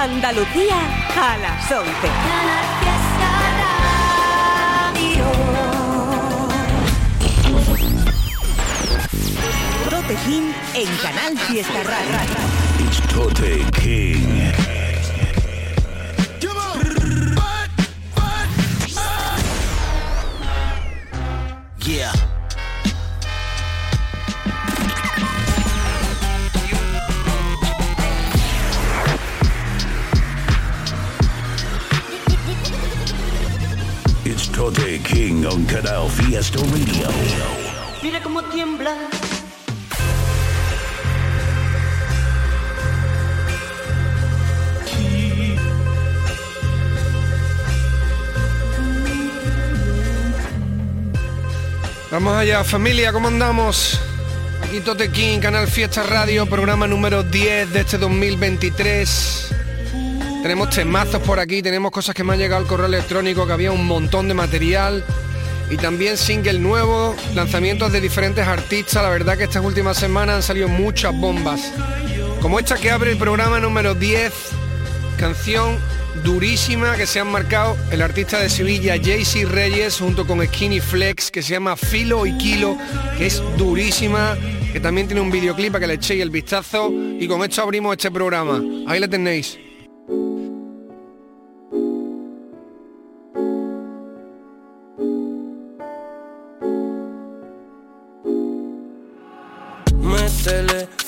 Andalucía a las 11. Tote King en Canal Fiesta Radio. It's Tote King. On Canal Fiesta Radio. Mira cómo tiembla. Vamos allá, familia, ¿cómo andamos? Aquí Tote King, Canal Fiesta Radio, programa número 10 de este 2023. Tenemos temazos por aquí, tenemos cosas que me han llegado al correo electrónico, que había un montón de material. Y también single nuevo, lanzamientos de diferentes artistas. La verdad que estas últimas semanas han salido muchas bombas. Como esta que abre el programa número 10, canción durísima que se han marcado el artista de Sevilla JC Reyes junto con Skinny Flex que se llama Filo y Kilo que es durísima que también tiene un videoclip para que le echéis el vistazo y con esto abrimos este programa ahí la tenéis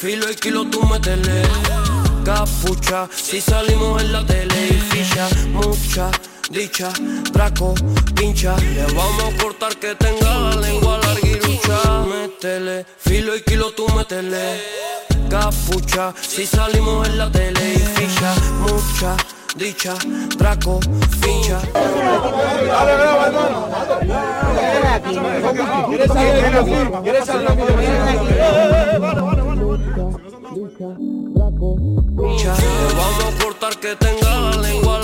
filo y kilo tú métele Capucha, si salimos en la tele y ficha Mucha dicha, Draco, pincha Le vamos a cortar que tenga la lengua larguirucha Métele, filo y kilo tú métele Capucha, si salimos en la tele y ficha Mucha dicha, pincha Pincha, Le vamos a cortar que tenga la lengua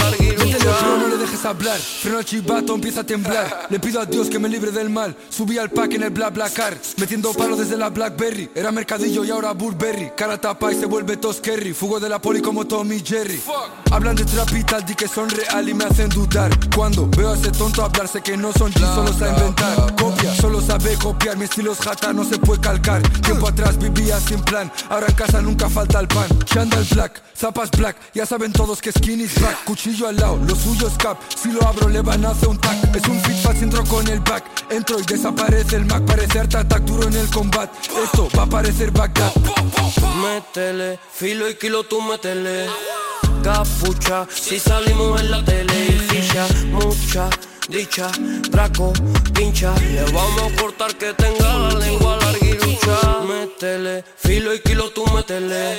Métele freno, no larguirucha le dejes hablar. Freno al chivato, empieza a temblar. Le pido a Dios que me libre del mal. Subí al pack en el bla bla car. Metiendo palo desde la Blackberry. Era mercadillo y ahora Burberry. Cara tapa y se vuelve Toskerry. Fugo de la poli como Tommy Jerry. Hablan de trapita, di que son real y me hacen dudar. Cuando veo a ese tonto hablar, sé que no son G, solo sabe inventar. Copia, solo sabe copiar. Mi estilo es jata, no se puede calcar. Tiempo atrás vivía sin plan. Ahora en casa nunca falta el pan. Chandal black, zapas black. Ya saben todos que skinny is. Cuchillo al lado, lo suyo es cap. Si lo abro, le van a hacer un tac. Es un fit fast, entro con el back. Entro y desaparece el Mac. Parece Art Attack duro en el combat. Esto va a parecer Bagdad. Métele, filo y kilo tú métele Capucha, si salimos en la tele y ficha Mucha dicha, Draco, pincha Le vamos a cortar que tenga la lengua larguirucha Métele, filo y kilo tú métele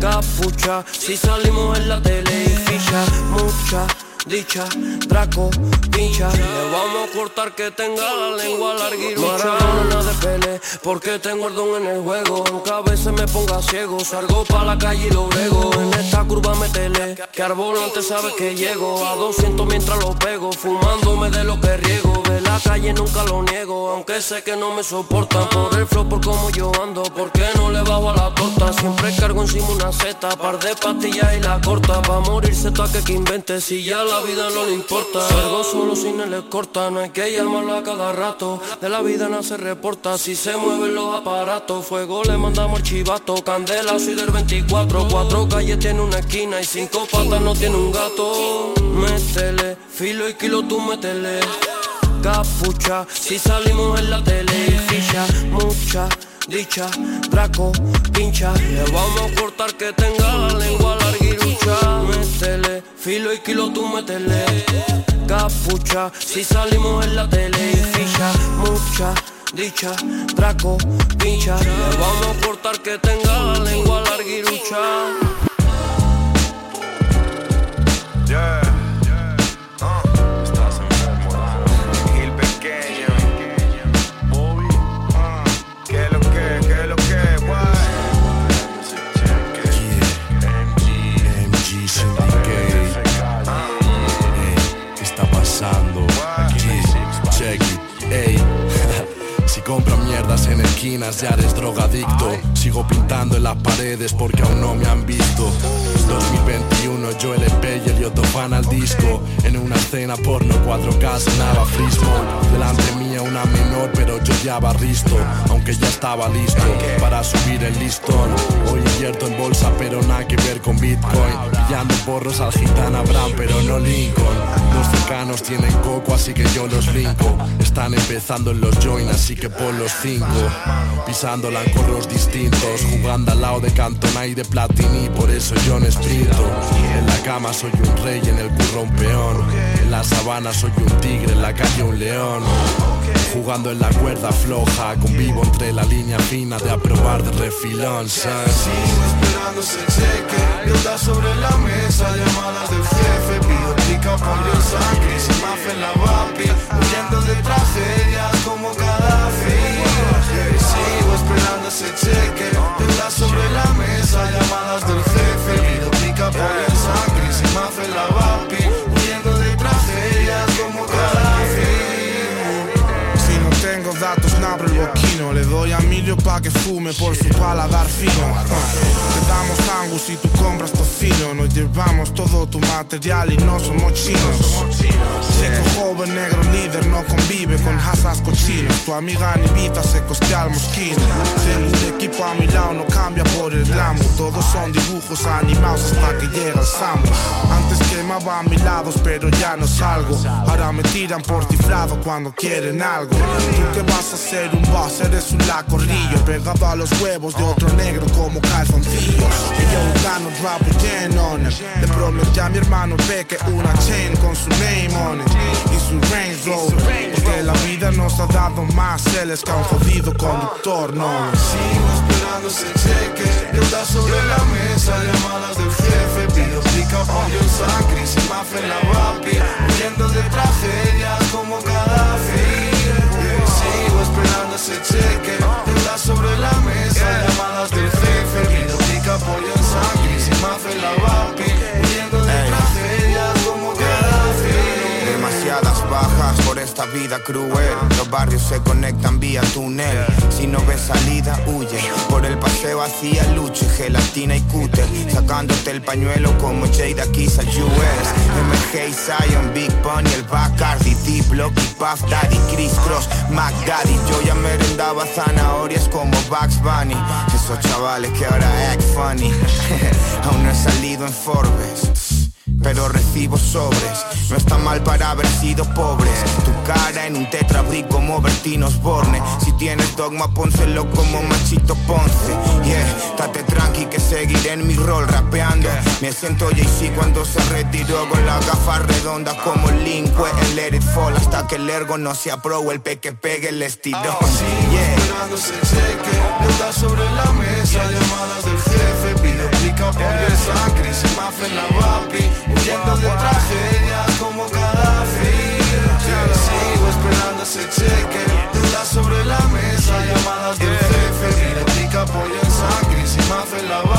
Capucha, si salimos en la tele y ficha Mucha dicha, Draco, pincha. Le vamos a cortar que tenga la lengua larguirucha Maradona de pele, porque tengo el don en el juego. Aunque a veces me ponga ciego Salgo pa' la calle y lo brego. En esta curva métele Que al volante sabe que llego. A 200 mientras lo pego Fumándome de lo que riego. De la calle nunca lo niego Aunque sé que no me soportan. Por el flow, por cómo yo ando Porque no le bajo a la torta Siempre cargo encima una seta Par de pastillas y la corta. Pa' morirse toa que que invente Si ya la vida no le importa. Salgo solo si no le corta No hay que llamarlo a cada rato. De la vida no se reporta Si se mueven los aparatos. Fuego le mandamos chivato Candela soy del 24 Cuatro calles tiene una esquina Y cinco patas no tiene un gato. Métele, filo y kilo tú métele. Capucha, si salimos en la tele ficha Mucha dicha, Draco, pincha. Le vamos a cortar que tenga la lengua larguirucha Métele, filo y kilo tú métele Capucha, si salimos en la tele y ficha Mucha dicha, Draco, pincha. Le vamos a cortar que tenga la lengua larguirucha Yeah, ya eres drogadicto Sigo pintando en las paredes porque aún no me han visto 2021, yo LP y Elioto fan al disco. En una escena porno 4K sonaba Frismo. Delante mía una menor, pero yo ya barristo. Aunque ya estaba listo para subir el listón. Hoy invierto en bolsa, pero nada que ver con Bitcoin. Pillando porros al gitana Bram, pero no Lincoln. Cercanos tienen coco, así que yo los linko. Están empezando en los join, así que pon los cinco. Pisándola en corros distintos, jugando al lado de Cantona y de Platini, por eso yo no esprinto. En la cama soy un rey, en el curro un peón. En la sabana soy un tigre, en la calle un león. Jugando en la cuerda floja, convivo entre la línea fina de aprobar de refilón. Sigo esperando ese cheque, deuda sobre la mesa, llamadas del jefe, pido pica, pollo, sangre, se mafe en la vapi, huyendo de tragedias como cada Sigo esperando ese cheque, que fume por su paladar fino. Te damos angus y tú compras tocino. Nos llevamos todo tu material y no somos chinos. Chico joven, negro líder, no convive con hasas cochinos. Tu amiga en Ibiza se costea al mosquino. El equipo a mi lado no cambia por el glamour. Todos son dibujos animados hasta que llega el sambo. Antes quemaba a mis lados, pero ya no salgo. Ahora me tiran por cifrado cuando quieren algo. Tú que vas a ser un boss, eres un lacorrillo. Pegado a los huevos de otro negro como calzoncillos. Y yo gano drop again on it. Le prometí a mi hermano Peque una chain con su name on it. Y su Range Rover. Porque la vida nos ha dado más celes que un jodido conductor, no. Sigo esperando ese cheque. Deuda sobre la mesa, llamadas del jefe. Pido pica, pollo, sangre, y mafe en la vapi. Huyendo de tragedias como cada ese cheque, deuda sobre la mesa, llamadas del jefe, pido pica, pollo en sangre, y se mafe la vapi, esta vida cruel. Los barrios se conectan vía túnel. Si no ves salida, huye. Por el paseo hacia luche, gelatina y cúter. Sacándote el pañuelo como Jada Kiss al US. MG y Zion, Big Bunny, el Bacardi, D-Block y Puff Daddy, Chris Cross, Mac Daddy. Yo ya merendaba zanahorias como Bugs Bunny. Esos chavales que ahora act funny. Aún no he salido en Forbes pero recibo sobres. No está mal para haber sido pobres. Tu cara en un tetrabric como Bertinos Borne. Si tienes dogma, pónselo como Machito Ponce. Yeah, date tranqui que seguiré en mi rol rapeando. Me siento Jay-Z cuando se retiró con la gafa redonda como Linkwe. El let it fall hasta que el ergo no se aprobó. El pe que pegue el estirón. Yeah. Esperando ese cheque, deuda sobre la mesa, llamadas del jefe, pica, pollo, sangre, se mafe en la vapi, huyendo de tragedias como cada fin. Sigo esperando ese cheque, deuda sobre la mesa, llamadas del jefe, pido pica, pollo, sangre, y se mafe en la vapi,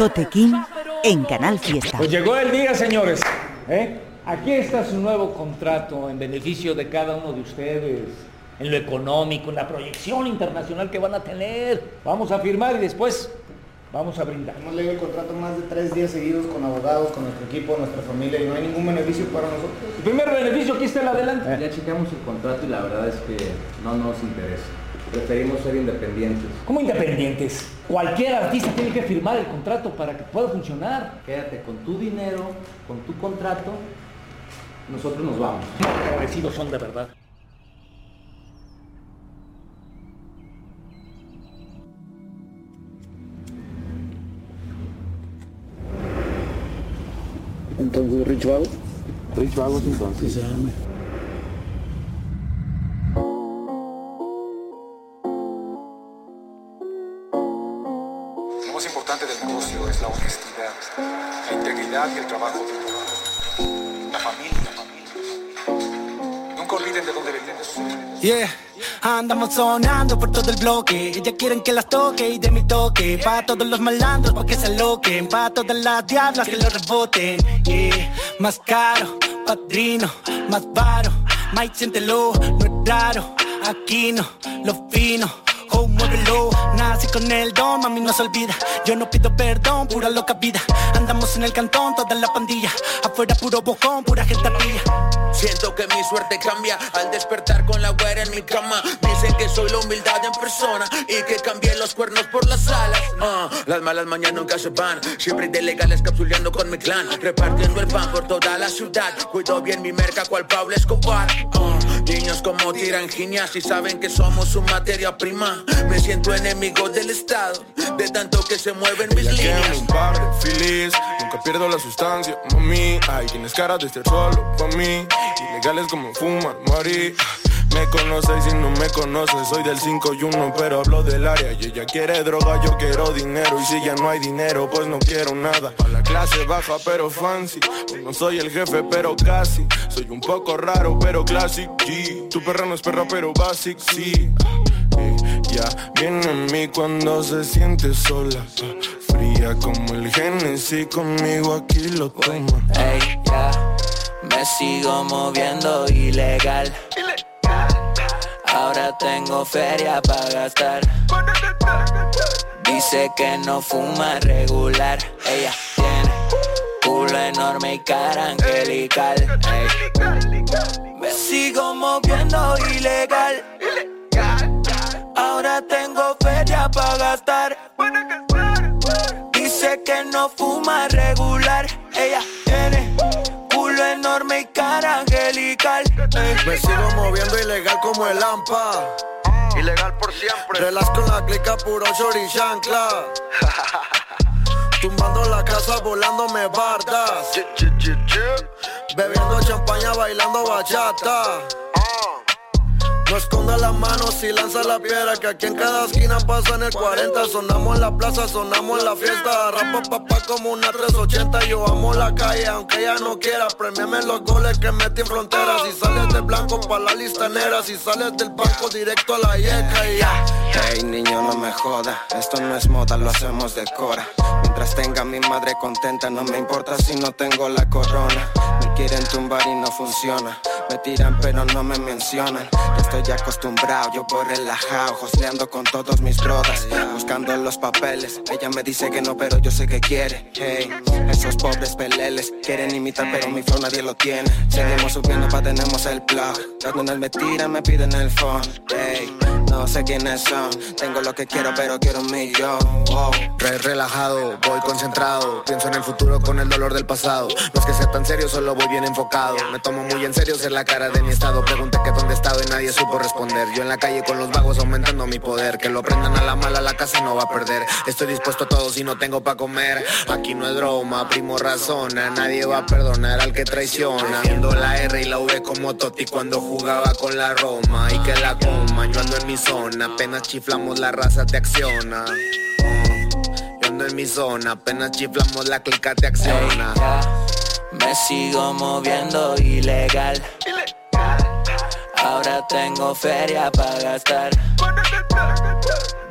Tote King en Canal Fiesta. Pues llegó el día, señores. ¿eh? Aquí está su nuevo contrato en beneficio de cada uno de ustedes, en lo económico, en la proyección internacional que van a tener. Vamos a firmar y después vamos a brindar. Hemos leído el contrato más de tres días seguidos con abogados, con nuestro equipo, nuestra familia y no hay ningún beneficio para nosotros. El primer beneficio aquí está el adelante. Ya chequeamos el contrato y la verdad es que no nos interesa. Preferimos ser independientes. ¿Cómo independientes? Cualquier artista tiene que firmar el contrato para que pueda funcionar. Quédate con tu dinero, con tu contrato. Nosotros nos vamos. Agradecidos son de verdad. Entonces, Rich Vagos. Rich Vagos entonces. Yeah. Andamos sonando por todo el bloque. Ellas quieren que las toque y de mi toque. Pa' todos los malandros pa' que se aloquen. Pa' todas las diablas que lo reboten. Más caro, padrino, más varo. Mike, siéntelo, no es raro. Aquí no, lo fino. Muévelo, nací con el don, mami no se olvida. Yo no pido perdón, pura loca vida. Andamos en el cantón, toda la pandilla. Afuera puro bocón, pura gente pilla. Siento que mi suerte cambia al despertar con la güera en mi cama. Dicen que soy la humildad en persona y que cambié los cuernos por las alas. Ah, las malas mañanas nunca se van. Siempre de legales capsuleando con mi clan. Repartiendo el pan por toda la ciudad. Cuido bien mi merca cual Pablo Escobar. Ah, niños como tiran genias y saben que somos su materia prima. Me siento enemigo del Estado, de tanto que se mueven mis Ella líneas. un padre feliz, nunca pierdo la sustancia, mami. Ay, tienes cara de estar solo pa' mí. Ilegales como fumar, morir. Me conoces y no me conoces, soy del 5 y 1, pero hablo del área. Y ella quiere droga, yo quiero dinero. Y si ya no hay dinero, pues no quiero nada. Pa' la clase baja, pero fancy. Pues no soy el jefe, pero casi. Soy un poco raro, pero classic G. Tu perra no es perra, pero basic, sí. Eh, ya viene a mí cuando se siente sola. Fría como el Genesis, conmigo aquí lo toma. Ey, ya, me sigo moviendo ilegal. Ahora tengo feria para gastar. Dice que no fuma regular. Ella tiene culo enorme y cara angelical. Me sigo moviendo ilegal. Ahora tengo feria para gastar. Dice que no fuma regular. Ella Me sigo moviendo ilegal como el Lampa. Ilegal por siempre. Relax con la clica puro short y chancla. Tumbando la casa, volándome bardas. Bebiendo champaña, bailando bachata. No esconda las manos y lanza la piedra Que aquí en cada esquina pasan el 40 Sonamos en la plaza, sonamos en la fiesta. Rapa papá como una 380 Yo amo la calle aunque ella no quiera. Premiame los goles que metí en fronteras Si sales de blanco pa' la lista negra Si sales del banco directo a la yeca y ya. Hey niño no me joda, esto no es moda, lo hacemos de cora. Mientras tenga a mi madre contenta, no me importa si no tengo la corona quieren tumbar y no funciona, me tiran pero no me mencionan. Ya estoy acostumbrado, yo voy relajado, hostleando con todos mis brothers Buscando los papeles, ella me dice que no pero yo sé que quiere. Hey, esos pobres peleles quieren imitar pero mi flow nadie lo tiene. Seguimos subiendo pa' tenemos el plug, donde me tiran me piden el phone. Hey, no sé quiénes son, tengo lo que quiero pero quiero un millón wow. Re relajado, voy concentrado, pienso en el futuro con el dolor del pasado. No es que sea tan serio, solo voy bien enfocado. Me tomo muy en serio ser la cara de mi estado. Pregunté que dónde he estado y nadie supo responder. Yo en la calle con los vagos aumentando mi poder. Que lo prendan a la mala, la casa no va a perder. Estoy dispuesto a todo si no tengo pa' comer. Aquí no es broma, primo razona. Nadie va a perdonar al que traiciona. Viendo la R y la V como Totti cuando jugaba con la Roma. Y que la coma, yo ando en mi zona. Apenas chiflamos, la raza te acciona. Yo ando en mi zona, apenas chiflamos, la clica te acciona. Me sigo moviendo ilegal. Ahora tengo feria para gastar.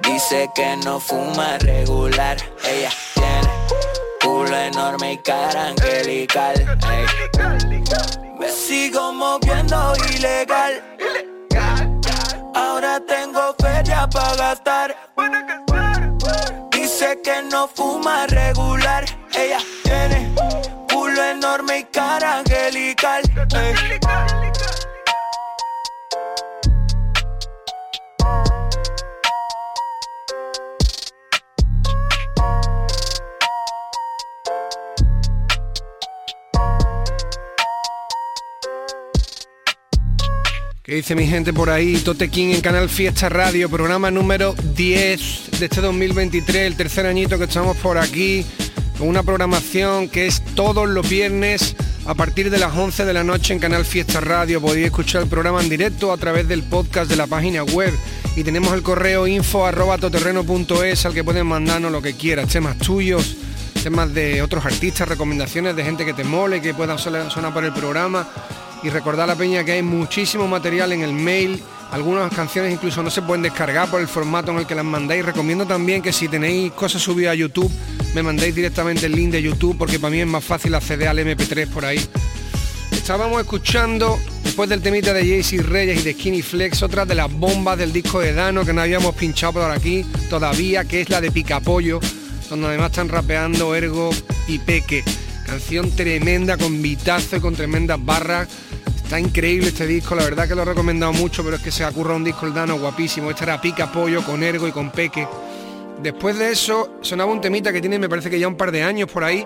Dice que no fuma regular. Ella tiene culo enorme y cara angelical. Me sigo moviendo ilegal. Ahora tengo feria para gastar. Dice que no fuma regular. Ella tiene culo enorme y cara angelical. ¿Qué dice mi gente por ahí? Tote King en Canal Fiesta Radio, programa número 10 de este 2023, el tercer añito que estamos por aquí. con una programación que es todos los viernes a partir de las 11 de la noche en Canal Fiesta Radio. Podéis escuchar el programa en directo a través del podcast de la página web y tenemos el correo info arroba al que pueden mandarnos lo que quieras, temas tuyos, temas de otros artistas, recomendaciones de gente que te mole, que puedan sonar por el programa. Y recordar la peña que hay muchísimo material en el mail, algunas canciones incluso no se pueden descargar por el formato en el que las mandáis. Recomiendo también que si tenéis cosas subidas a YouTube, me mandéis directamente el link de YouTube porque para mí es más fácil acceder al MP3 por ahí. Estábamos escuchando, después del temita de Jaycee Reyes y de Skinny Flex, otra de las bombas del disco de Dano que no habíamos pinchado por aquí todavía, que es la de Picapollo, donde además están rapeando Ergo y Peque. Canción tremenda, con vitazo y con tremendas barras. Está increíble este disco, la verdad que lo he recomendado mucho, pero es que se ocurra un disco el Dano guapísimo. Este era Picapollo con Ergo y con Peque. Después de eso sonaba un temita que tiene, me parece que ya un par de años por ahí,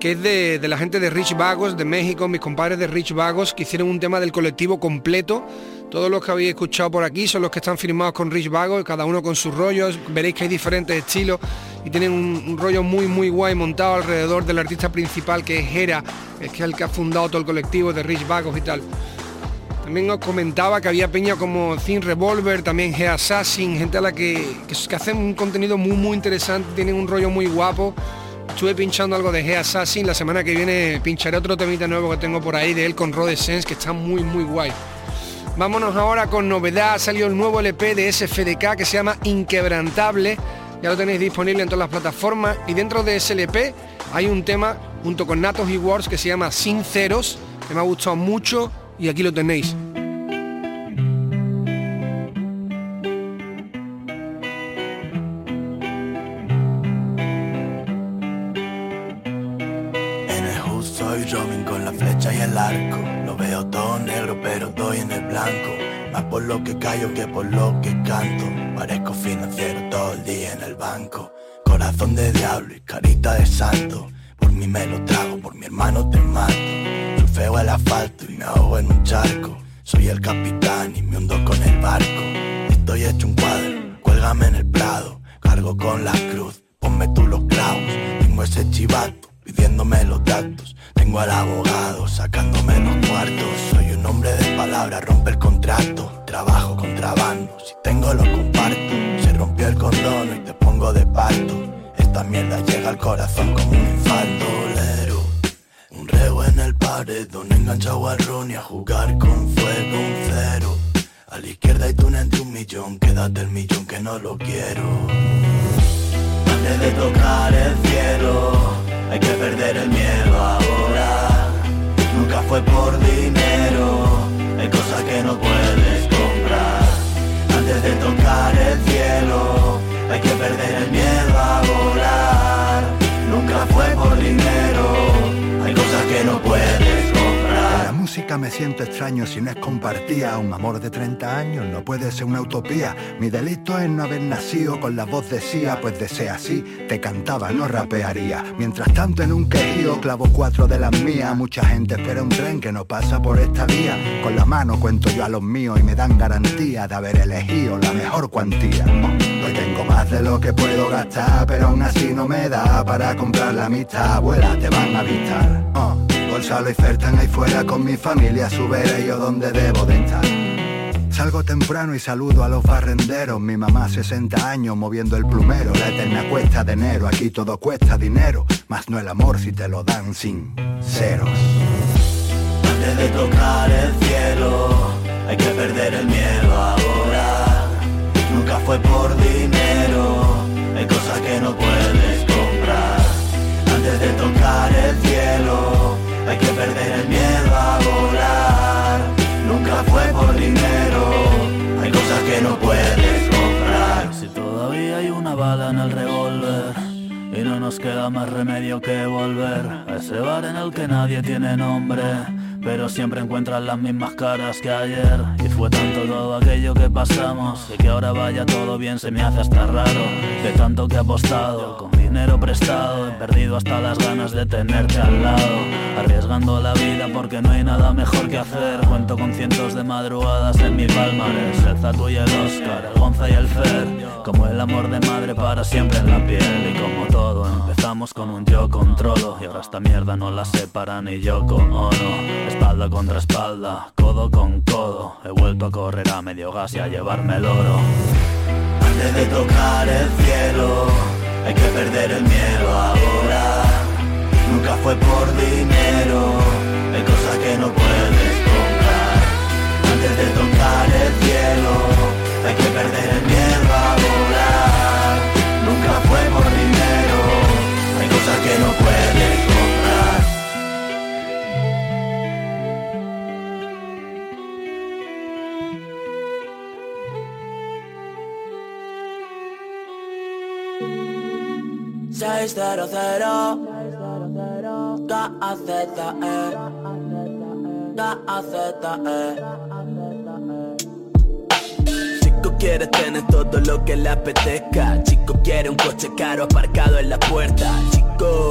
que es de, la gente de Rich Vagos de México, mis compadres de Rich Vagos, que hicieron un tema del colectivo completo. Todos los que habéis escuchado por aquí son los que están firmados con Rich Vagos, cada uno con sus rollos. Veréis que hay diferentes estilos y tienen un, rollo muy muy guay montado alrededor del artista principal que es Hera, que es el que ha fundado todo el colectivo de Rich Vagos y tal. También os comentaba que había peña como Thin Revolver, también G Assassin, gente a la que, que, que hacen un contenido muy muy interesante, tienen un rollo muy guapo Estuve pinchando algo de G Assassin, la semana que viene pincharé otro temita nuevo que tengo por ahí de él con Rode Sense que está muy muy guay. Vámonos ahora con novedad, salió el nuevo LP de SFDK que se llama Inquebrantable, ya lo tenéis disponible en todas las plataformas. Y dentro de ese LP hay un tema junto con Natos y Wars que se llama Sinceros, que me ha gustado mucho y aquí lo tenéis. Lo todo negro, pero estoy en el blanco. Más por lo que callo que por lo que canto. Parezco financiero todo el día en el banco. Corazón de diablo y carita de santo. Por mí me lo trago, por mi hermano te mato. Soy feo el asfalto y me ahogo en un charco. Soy el capitán y me hundo con el barco. Estoy hecho un cuadro, cuélgame en el prado. Cargo con la cruz, ponme tú los clavos. Tengo ese chivato pidiéndome los datos. Tengo al abogado sacándome los cuartos. Soy un hombre de palabra, rompe el contrato. Trabajo contrabando, si tengo lo comparto. Se rompió el condono y te pongo de parto. Esta mierda llega al corazón como un infarto. Lero. Un reo en el paredón, enganchado al ron y a jugar con fuego un cero. A la izquierda hay tú entre un millón, quédate el millón que no lo quiero. Antes de tocar el cielo hay que perder el miedo ahora. Nunca fue por dinero, hay cosas que no puedes comprar. Antes de tocar el cielo, hay que perder el miedo a volar. Nunca fue por dinero, hay cosas que no puedes música me siento extraño si no es compartida. Un amor de 30 años no puede ser una utopía. Mi delito es no haber nacido con la voz decía, pues de ser así, te cantaba, no rapearía. Mientras tanto en un quejío clavo cuatro de las mías. Mucha gente espera un tren que no pasa por esta vía. Con la mano cuento yo a los míos y me dan garantía de haber elegido la mejor cuantía. Hoy tengo más de lo que puedo gastar, pero aún así no me da para comprar la mitad. Abuela, te van a avistar. Gonzalo y Fertan ahí fuera con mi familia, su vera y yo donde debo de estar. Salgo temprano y saludo a los barrenderos, mi mamá 60 años moviendo el plumero, la eterna cuesta de enero, aquí todo cuesta dinero, más no el amor si te lo dan sin ceros. Antes de tocar el cielo, hay que perder el miedo ahora. Nunca fue por dinero, hay cosas que no puedes comprar. Antes de tocar el cielo, hay que perder el miedo a volar. Nunca fue por dinero. Hay cosas que no puedes comprar. Si todavía hay una bala en el revólver. Y no nos queda más remedio que volver a ese bar en el que nadie tiene nombre. Pero siempre encuentran las mismas caras que ayer Y fue tanto todo aquello que pasamos Y que ahora vaya todo bien se me hace hasta raro De tanto que he apostado con dinero prestado, he perdido hasta las ganas de tenerte al lado. Arriesgando la vida porque no hay nada mejor que hacer. Cuento con cientos de madrugadas en mi palmarés. El Zatu y el Oscar, el Gonza y el Fer. Como el amor de madre para siempre en la piel. Y como todo, empezamos con un yo controlo. Y ahora esta mierda no la separa ni yo con no. Espalda contra espalda, codo con codo. He vuelto a correr a medio gas y a llevarme el oro. Antes de tocar el cielo, hay que perder el miedo ahora. Nunca fue por dinero, hay cosas que no puedes comprar. Antes de tocar el cielo, hay que perder el miedo ahora. Nunca fue por dinero, hay cosas que no puedes comprar. Seis cero cero. K-A-Z-E K-A-Z-E Chico quiere tener todo lo que le apetezca. Chico quiere un coche caro aparcado en la puerta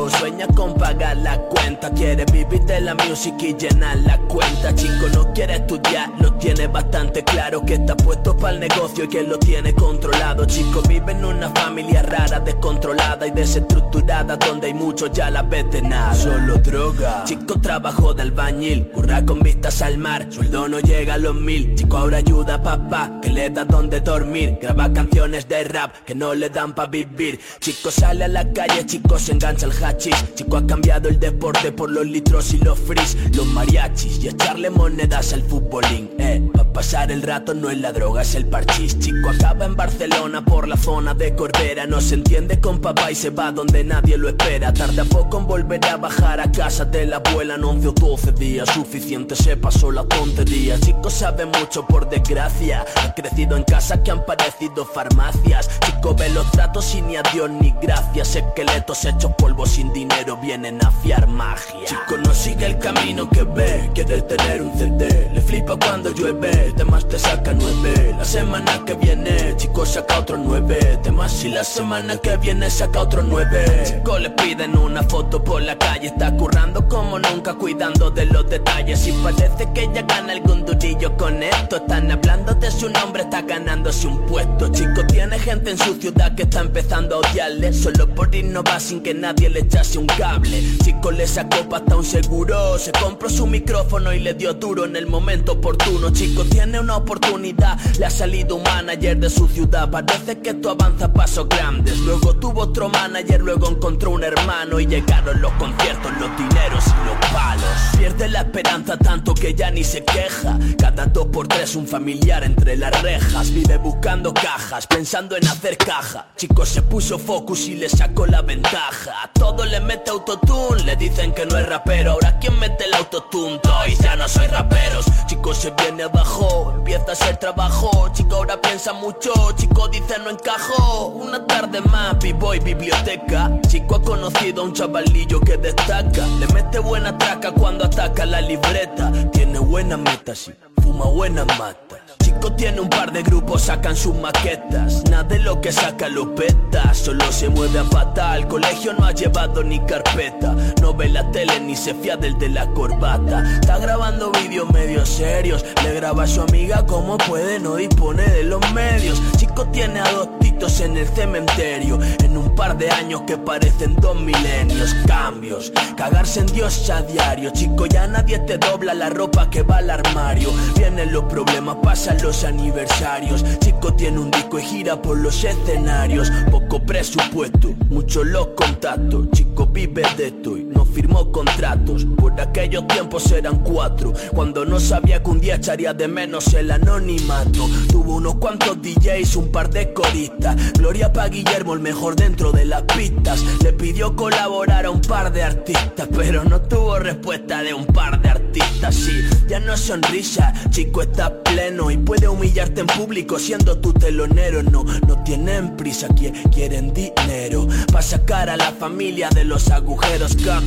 sueña con pagar la cuenta. Quiere vivir de la music y llenar la cuenta. Chico no quiere estudiar, lo tiene bastante claro Que está puesto para el negocio y que lo tiene controlado. Chico vive en una familia rara, descontrolada y desestructurada Donde hay muchos ya la vez de nada. Solo droga. Chico trabajo de albañil, curra con vistas al mar. Sueldo no llega a los mil. Chico ahora ayuda a papá, que le da donde dormir. Graba canciones de rap que no le dan pa' vivir. Chico sale a la calle, chico se engancha el hachís Chico ha cambiado el deporte por los litros y los frizz Los mariachis y echarle monedas al futbolín Eh, pa' pasar el rato no es la droga, es el parchís. Chico acaba en Barcelona por la zona de Corbera No se entiende con papá y se va donde nadie lo espera. Tarde a poco en volver a bajar a casa de la abuela. En 11 o 12 días, suficiente se pasó la tontería. Chico sabe mucho por desgracia. Ha crecido en casa que han parecido farmacias. Chico ve los tratos y ni adiós ni gracias. Esqueletos hechos polvo sin dinero vienen a fiar magia. Chico no sigue el camino que ve Quiere tener un CD Le flipa cuando llueve. Temas te saca nueve La semana que viene Chico saca otro nueve. Temas y la semana que viene saca otro nueve. Chico le piden una foto por la calle Está currando como nunca cuidando de los detalles. Y parece que ya gana algún durillo con esto. Están hablando de su nombre Está ganándose un puesto. Chico tiene gente en su ciudad que está empezando a odiarle Solo por innovar sin que nadie le echase un cable. Chico le sacó pasta un seguro Se compró su micrófono y le dio duro en el momento oportuno. Chico tiene una oportunidad Le ha salido un manager de su ciudad. Parece que esto avanza pasos grandes. Luego tuvo otro manager, luego encontró un hermano Y llegaron los conciertos, los dineros y los palos. Pierde la esperanza tanto que ya ni se queja. Cada dos por tres un familiar entre las rejas. Vive buscando cajas, pensando en hacer caja. Chico se puso focus y le sacó la ventaja A todo le mete autotune, le dicen que no es rapero Ahora quién mete el autotune, y ya no soy raperos Chico se viene abajo, empieza a ser trabajo. Chico ahora piensa mucho, chico dice no encajo. Una tarde más, b-boy, biblioteca. Chico ha conocido a un chavalillo que destaca. Le mete buena traca cuando ataca la libreta. Tiene buena meta, sí, fuma buena mata Chico tiene un par de grupos, sacan sus maquetas. Nada de lo que saca lo peta Solo se mueve a pata Al colegio no ha llevado ni carpeta. No ve la tele ni se fía del de la corbata. Está grabando vídeos medio serios. Le graba a su amiga como puede No dispone de los medios. Chico tiene a dos titos en el cementerio. En un par de años que parecen dos milenios. Cambios, cagarse en Dios a diario. Chico ya nadie te dobla la ropa que va al armario. Vienen los problemas, pasan los aniversarios. Chico tiene un disco y gira por los escenarios. Poco presupuesto, muchos los contactos. Chico vive de esto y firmó contratos. Por aquellos tiempos eran cuatro. Cuando no sabía que un día echaría de menos el anonimato. Tuvo unos cuantos DJs, un par de coristas. Gloria pa' Guillermo, el mejor dentro de las pistas. Le pidió colaborar a un par de artistas Pero no tuvo respuesta de un par de artistas. Sí, ya no sonrisa, chico está pleno Y puede humillarte en público siendo tu telonero. No, no tienen prisa, qui- quieren dinero. Pa' sacar a la familia de los agujeros God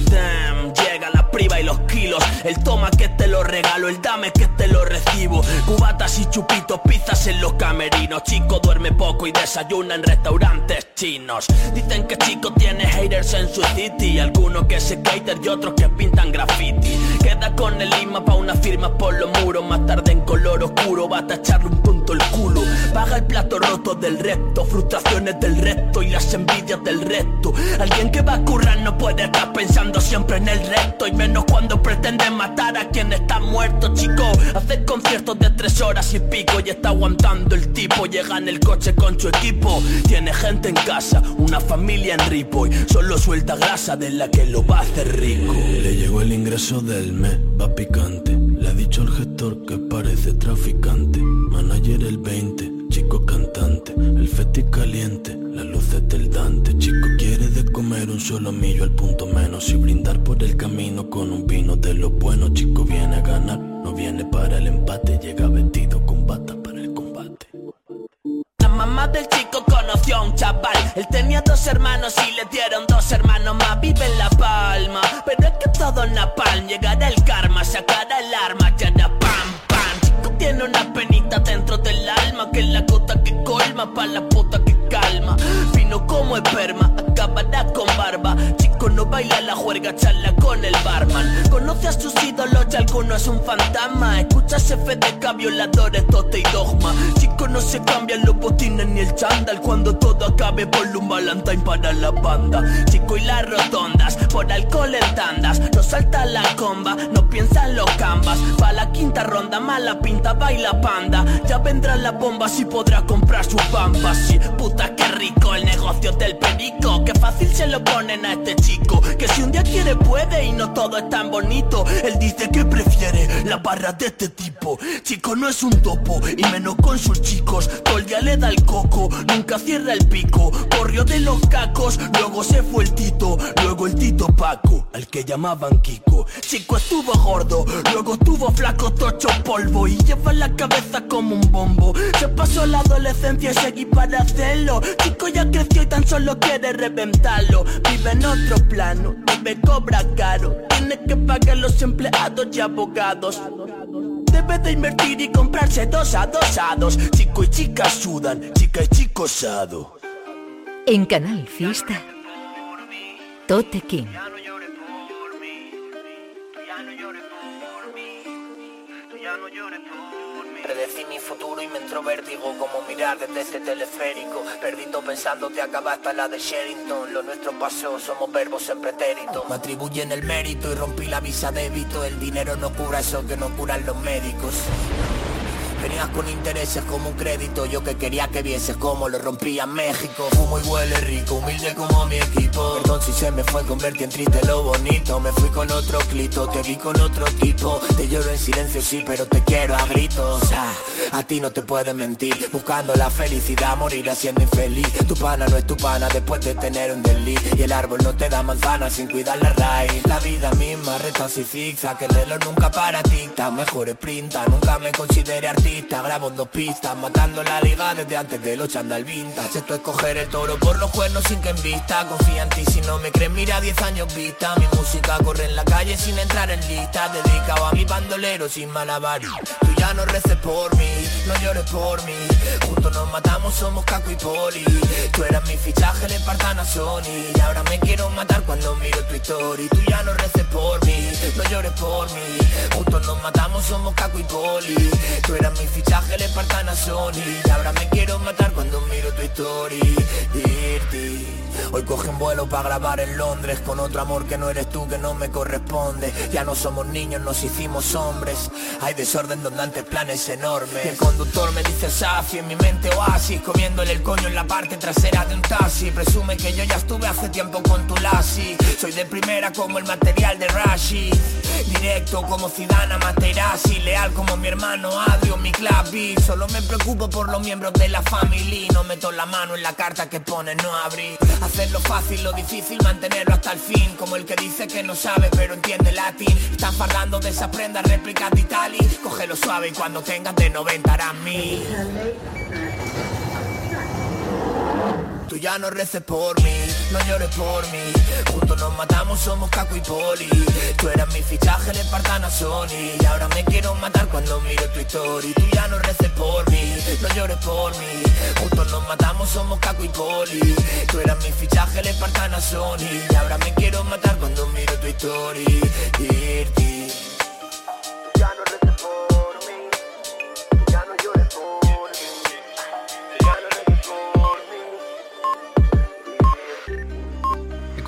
llega la priva y los kilos. El toma que te lo regalo, el dame que te lo recibo. Cubatas y chupitos, pizzas en los camerinos. Chico duerme poco y desayuna en restaurantes chinos. Dicen que chico tiene haters en su city. Algunos que se cater y otros que pintan graffiti. Queda con el lima pa' una firma por los muros. Más tarde en color oscuro, basta echarle un punto el culo. Paga el plato roto del resto, frustraciones del resto y las envidias del resto. Alguien que va a currar no puede estar pensando siempre en el resto. Y menos cuando pretende matar a quien está muerto, chico. Hacer conciertos de tres horas y pico y está aguantando el tipo. Llega en el coche con su equipo. Tiene gente en casa, una familia en Ripoll. Solo suelta grasa de la que lo va a hacer rico. Le llegó el ingreso del mes, va picante. Le ha dicho el gestor que parece traficante. Manager el 20, chico cantante. El feti caliente, las luces del Dante. Chico quiere de comer un solo millo al punto menos. Y brindar por el camino con un vino de lo bueno. Chico viene a ganar, no viene para el empate. Llega vestido con bata para el combate. La mamá del chico conoció a un chaval. Él tenía dos hermanos y le dieron dos hermanos más. Vive en La Palma, pero es que todo en napalm. Llegará el karma, sacará el arma, ya da pam, tiene una penita dentro del alma, que es la gota que colma pa' la puta que calma. Fino como esperma, acabará con barba. Chico no baila la juerga, charla con el barman. Conoce a sus ídolos y alguno es un fantasma. Escucha FDK, violadores, tote y dogma. Chico no se cambian los botines ni el chándal. Cuando todo acabe, por un valentine para la banda. Chico y las rotondas, por alcohol en tandas. Salta la comba, no piensa en los cambas. Pa' la quinta ronda, mala pinta, baila panda. Ya vendrán las bombas y podrá comprar sus bambas. Sí, puta que rico el negocio del perico. Que fácil se lo ponen a este chico. Que si un día quiere puede y no todo es tan bonito. Él dice que prefiere la barra de este tipo. Chico no es un topo y menos con sus chicos. Todo el día le da el coco, nunca cierra el pico. Corrió de los cacos, luego se fue el Tito. Luego el Tito Paco, al que llamaban Kiko. Chico estuvo gordo, luego estuvo flaco, tocho polvo. Y lleva la cabeza como un bombo. Se pasó la adolescencia y seguí para hacerlo. Chico ya creció y tan solo quiere reventarlo. Vive en otro plano me cobra caro. Tiene que pagar los empleados y abogados. Debe de invertir y comprarse dos adosados. Chico y chica sudan, chica y chico sado. En Canal Fiesta. Tote King. Predecí mi futuro y me entró vértigo como mirar desde este teleférico. Perdido pensando te acaba hasta la de Sherrington. Lo nuestro pasó, somos verbos en pretérito. Me atribuyen el mérito y rompí la visa débito. El dinero no cura eso que no curan los médicos Venías con intereses como un crédito Yo que quería que vieses cómo lo rompía México. Fumo y huele rico, humilde como mi equipo. Perdón si se me fue convertir en triste lo bonito. Me fui con otro clito, te vi con otro tipo. Te lloro en silencio sí, pero te quiero a gritos. Ah, A ti no te pueden mentir. Buscando la felicidad, morir siendo infeliz. Tu pana no es tu pana después de tener un desliz Y el árbol no te da manzana sin cuidar la raíz. La vida misma retas y zigzag el reloj nunca para tic Mejor sprinta, nunca me considere artista En dos pistas, matando la liga desde antes de los chandal vintage. Esto es coger el toro por los cuernos sin que en vista. Confía en ti si no me crees, mira 10 años vista. Mi música corre en la calle sin entrar en lista. Dedicado a mi bandolero sin malabar Tú ya no reces por mí, no llores por mí. Juntos nos matamos, somos Caco y Poli. Tú eras mi fichaje, le partan a Sony. Y ahora me quiero matar cuando miro tu historia. Tú ya no reces por mí, no llores por mí. Juntos nos matamos, somos Caco y Poli. Tú eras fichaje, le partan a Sony. Y ahora me quiero matar cuando miro tu story. Dirty. Hoy coge un vuelo para grabar en Londres Con otro amor que no eres tú, que no me corresponde. Ya no somos niños, nos hicimos hombres. Hay desorden donde antes planes enormes. Y el conductor me dice Safi En mi mente oasis Comiéndole el coño en la parte trasera de un taxi. Presume que yo ya estuve hace tiempo con tu lassi. Soy de primera como el material de Rashi Directo como Zidane Materazzi Leal como mi hermano Adrio, mi Solo me preocupo por los miembros de la familia No meto la mano en la carta que pone no abrir. Hacerlo fácil, lo difícil mantenerlo hasta el fin. Como el que dice que no sabe pero entiende latín. Están fardando de esas prendas réplicas de Italy. Cógelo suave y cuando tengas de 90 harán mil. Tú ya no reces por mí, no llores por mí. Juntos nos matamos, somos Caco y Poli. Tú eras mi fichaje de Spartana Sony. Y ahora me quiero matar cuando miro tu historia. Tú ya no reces por mí, no llores por mí. Juntos nos matamos, somos Caco y Poli. Tú eras mi fichaje de Spartana Sony. Y ahora me quiero matar cuando miro tu historia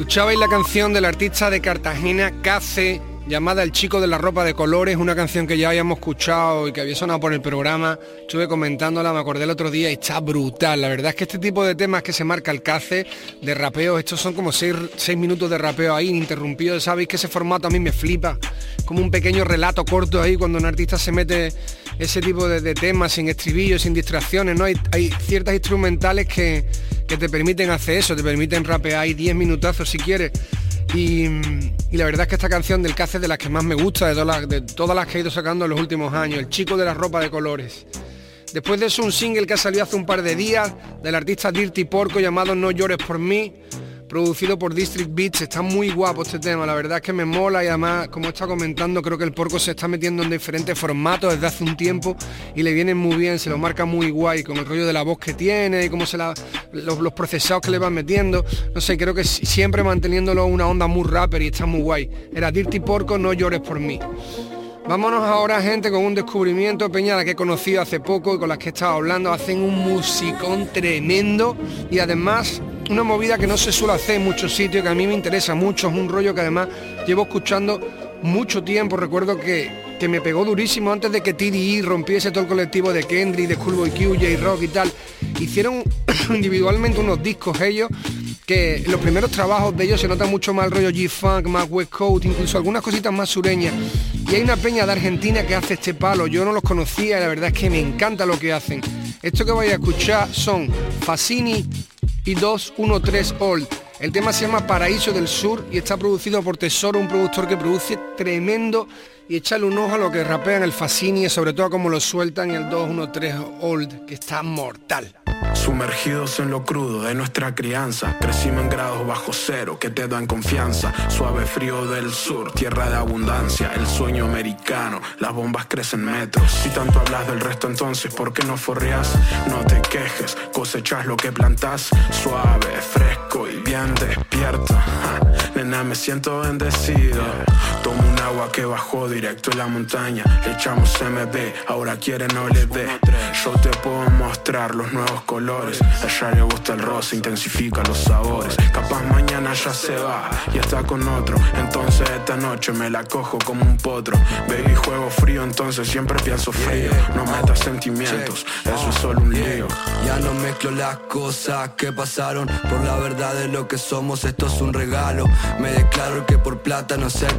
Escuchabais la canción del artista de Cartagena, Cace, llamada El chico de la ropa de colores, una canción que ya habíamos escuchado y que había sonado por el programa. Estuve comentándola, me acordé el otro día y está brutal. La verdad es que este tipo de temas que se marca el Cace, de rapeo, estos son como seis, seis minutos de rapeo ahí, ininterrumpido. Sabéis que ese formato a mí me flipa. Como un pequeño relato corto ahí cuando un artista se mete ese tipo de, temas sin estribillos, sin distracciones, ¿no? Hay, hay ciertas instrumentales que, que te permiten hacer eso, te permiten rapear ahí 10 minutazos si quieres. Y, la verdad es que esta canción del Cace es de las que más me gusta, de todas, las, de todas las que he ido sacando en los últimos años, El chico de la ropa de colores. Después de eso un single que ha salido hace un par de días del artista Dirty Porco llamado No llores por mí, producido por District Beats. Está muy guapo este tema, la verdad es que me mola y además, como está comentando, creo que el Porco se está metiendo en diferentes formatos desde hace un tiempo y le viene muy bien, se lo marca muy guay con el rollo de la voz que tiene y cómo se la, los, procesados que le van metiendo. No sé, creo que si- siempre manteniéndolo una onda muy rapper y está muy guay. Era Dirty Porco, no llores por mí. Vámonos ahora, gente, con un descubrimiento, Peña, la que he conocido hace poco y con las que he estado hablando. Hacen un musicón tremendo y además una movida que no se suele hacer en muchos sitios, que a mí me interesa mucho. Es un rollo que además llevo escuchando mucho tiempo. Recuerdo que, que me pegó durísimo antes de que TDI rompiese todo el colectivo de Kendrick, de Schoolboy Q, J-Rock y tal. Hicieron individualmente unos discos ellos que los primeros trabajos de ellos se nota mucho más el rollo G-Funk, más West Coast, incluso algunas cositas más sureñas. Y hay una peña de Argentina que hace este palo, yo no los conocía y la verdad es que me encanta lo que hacen. Esto que vais a escuchar son Facini y 213 Old. El tema se llama Paraíso del Sur y está producido por Tesoro, un productor que produce tremendo y echarle un ojo a lo que rapean el Facini y sobre todo a cómo lo sueltan el 213 Old, que está mortal. Sumergidos en lo crudo de nuestra crianza, crecimos en grados bajo cero que te dan confianza. Suave frío del sur, tierra de abundancia, el sueño americano, las bombas crecen metros. Si tanto hablas del resto, entonces, ¿por qué no forreas? No te quejes, cosechas lo que plantas, suave, fresco y bien despierto. Nena, me siento bendecido. Tomo un agua que bajó directo en la montaña, le echamos MD, ahora quiere no le dé. Yo te puedo mostrar los nuevos colores. A ella le gusta el rosa, intensifica los sabores. Capaz mañana ya se va y está con otro. Entonces esta noche me la cojo como un potro. Baby, juego frío, entonces siempre pienso frío. No metas sentimientos, eso es solo un lío. Ya no mezclo las cosas que pasaron Por la verdad de lo que somos, esto es un regalo Me declaro que por plata no se ha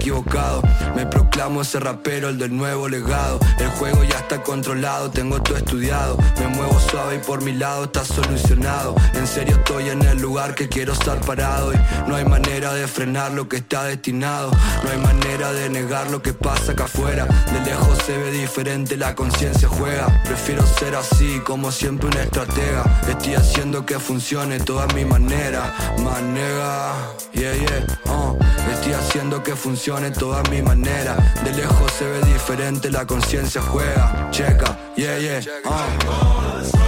Me proclamo ese rapero, el del nuevo legado. El juego ya está controlado, tengo todo estudiado. Me muevo suave y por mi lado está solucionado. En serio estoy en el lugar que quiero estar parado. Y no hay manera de frenar lo que está destinado. No hay manera de negar lo que pasa acá afuera. De lejos se ve diferente, la conciencia juega. Prefiero ser así, como siempre un estratega. Estoy haciendo que funcione toda mi manera. Manera, yeah, yeah, uh. Estoy haciendo que funcione toda mi manera. De lejos se ve diferente, la conciencia juega. Checa, yeah, yeah, uh.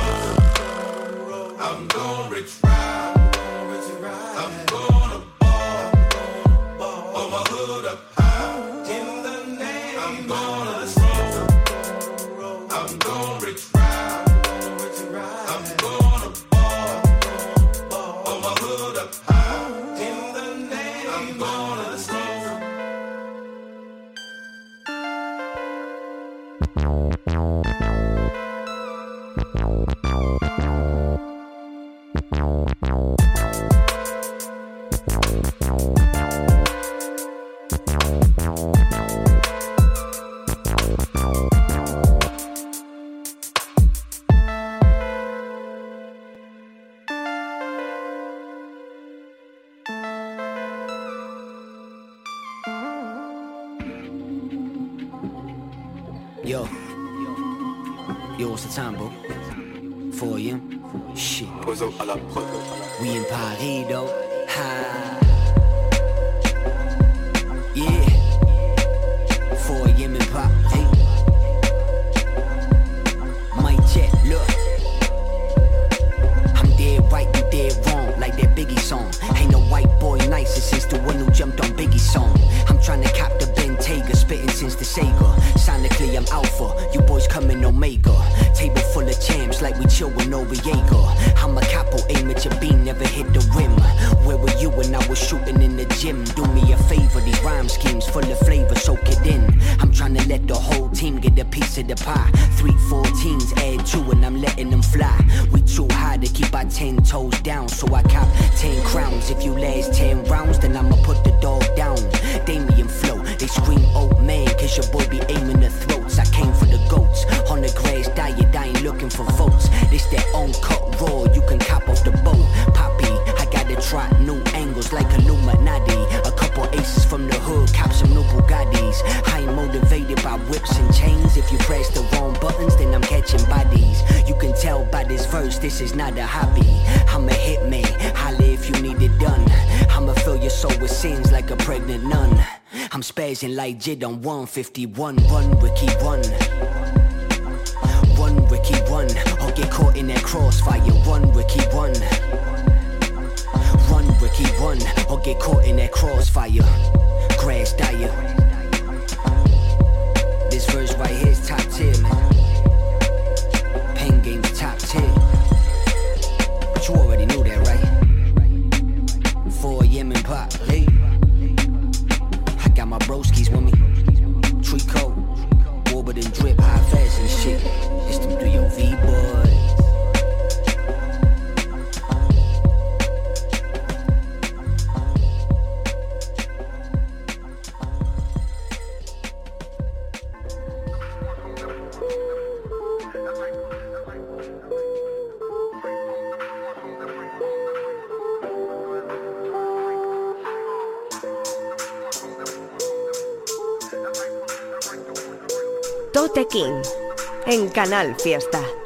By this is not a hobby. I'm a hitman, holla if you need it done. I'ma fill your soul with sins like a pregnant nun. I'm spazzing like Jid on 151. Run, Ricky, run. Run, Ricky, run. Or get caught in that crossfire. Run, Ricky, run. Run, Ricky, run. Or get caught in that crossfire. Grass dire. This verse right here is top tier, man. You already knew that, right? 4 a.m. in pop, hey. Canal Fiesta.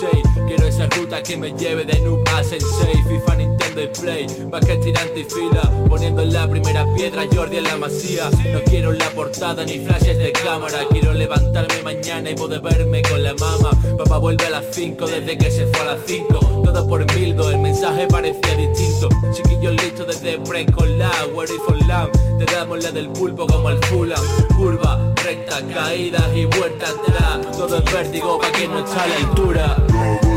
Para el 6-6 Quiero esa ruta que me lleve de noob a sensei. FIFA, Nintendo y Play. Basket tirante y fila Poniendo en la primera piedra Jordi en la masía. No quiero la portada ni flashes de cámara. Quiero levantarme mañana y poder verme con la mama. Papá vuelve a las 5 desde que se fue a las 5 Todo por mildo, el mensaje parecía distinto. Chiquillos listos desde preescolar Where is for lamb. Te damos la del pulpo como el Fulham. Curva, recta, caídas y vuelta atrás Todo es vértigo pa' quien no está a la altura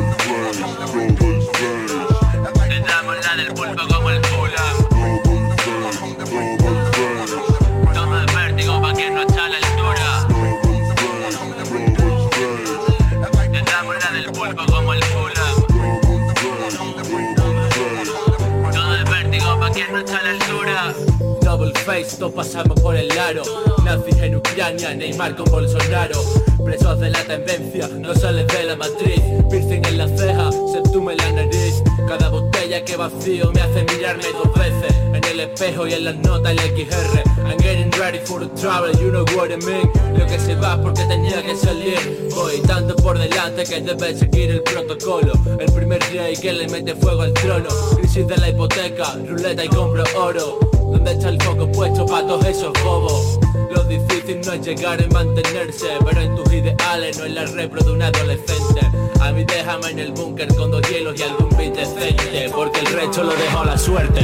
Pasamos por el aro. Nazis en Ucrania, Neymar con Bolsonaro. Presos de la tendencia, no sales de la matriz. Piercing en la ceja, septum en la nariz. Cada botella que vacío me hace mirarme dos veces. En el espejo y en las notas el XR I'm getting ready for the travel, you know what I mean. Lo que se va porque tenía que salir. Voy tanto por delante que debes seguir el protocolo. El primer rey que le mete fuego al trono. Crisis de la hipoteca, ruleta y compro oro ¿Dónde está el foco puesto para todos esos bobos? Lo difícil no es llegar en mantenerse Pero en tus ideales no es la repro de un adolescente A mí déjame en el búnker con dos hielos y algún beat Porque el resto lo dejo a la suerte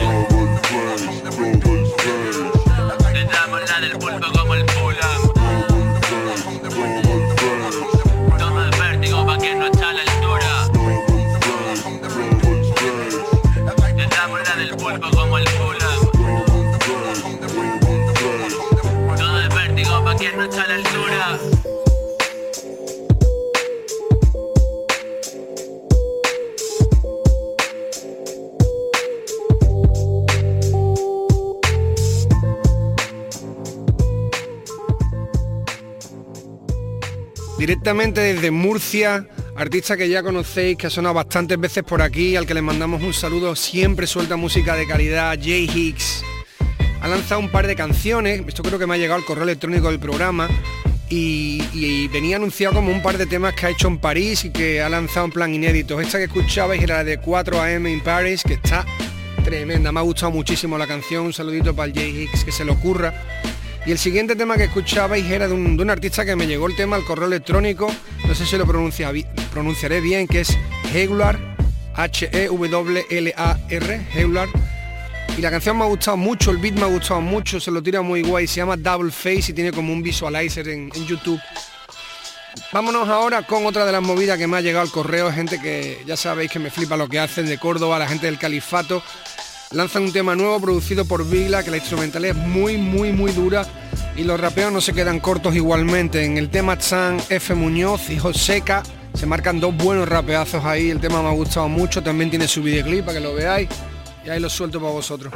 Directamente desde Murcia artista que ya conocéis, que ha sonado bastantes veces por aquí, al que le mandamos un saludo, siempre suelta música de calidad, Jay Hicks. Ha lanzado un par de canciones, esto creo que me ha llegado al correo electrónico del programa, y, venía anunciado como un par de temas que ha hecho en París y que ha lanzado en plan inédito. Esta que escuchabais era la de 4 AM in Paris, que está tremenda, me ha gustado muchísimo la canción, un saludito para el Jay Hicks, que se le ocurra. Y el siguiente tema que escuchabais era de un, artista que me llegó el tema al correo electrónico, no sé si lo pronunciaré bien, que es Heglar, H-E-W-L-A-R, Heglar. Y la canción me ha gustado mucho, el beat me ha gustado mucho, se lo tira muy guay, se llama Double Face y tiene como un visualizer en, en YouTube. Vámonos ahora con otra de las movidas que me ha llegado al correo, gente que ya sabéis que me flipa lo que hacen de Córdoba, la gente del Califato. Lanzan un tema nuevo producido por Vigla, que la instrumental es muy, muy, muy dura y los rapeos no se quedan cortos igualmente. En el tema Chan, F. Muñoz y Joseca se marcan dos buenos rapeazos ahí, el tema me ha gustado mucho, también tiene su videoclip para que lo veáis y ahí lo suelto para vosotros.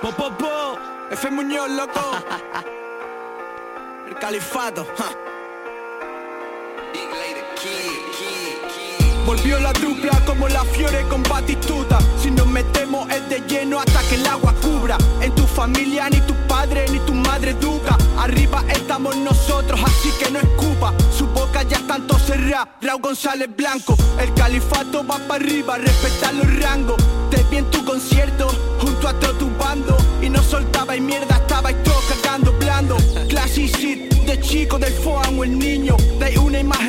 Po, po, po. F. Muñoz, loco. El califato. Volvió la dupla como la Fiore con Batistuta. Si nos metemos es de lleno hasta que el agua cubra. En tu familia ni tu padre ni tu madre educa. Arriba estamos nosotros, así que no escupa. Su boca ya tanto cerrada. Raúl González Blanco. El califato va para arriba, respetar los rangos. Te vi en tu concierto, junto a todo tu bando. Y no soltabais mierda, estabais todos cagando blando. Classic shit de chico del foam o el niño.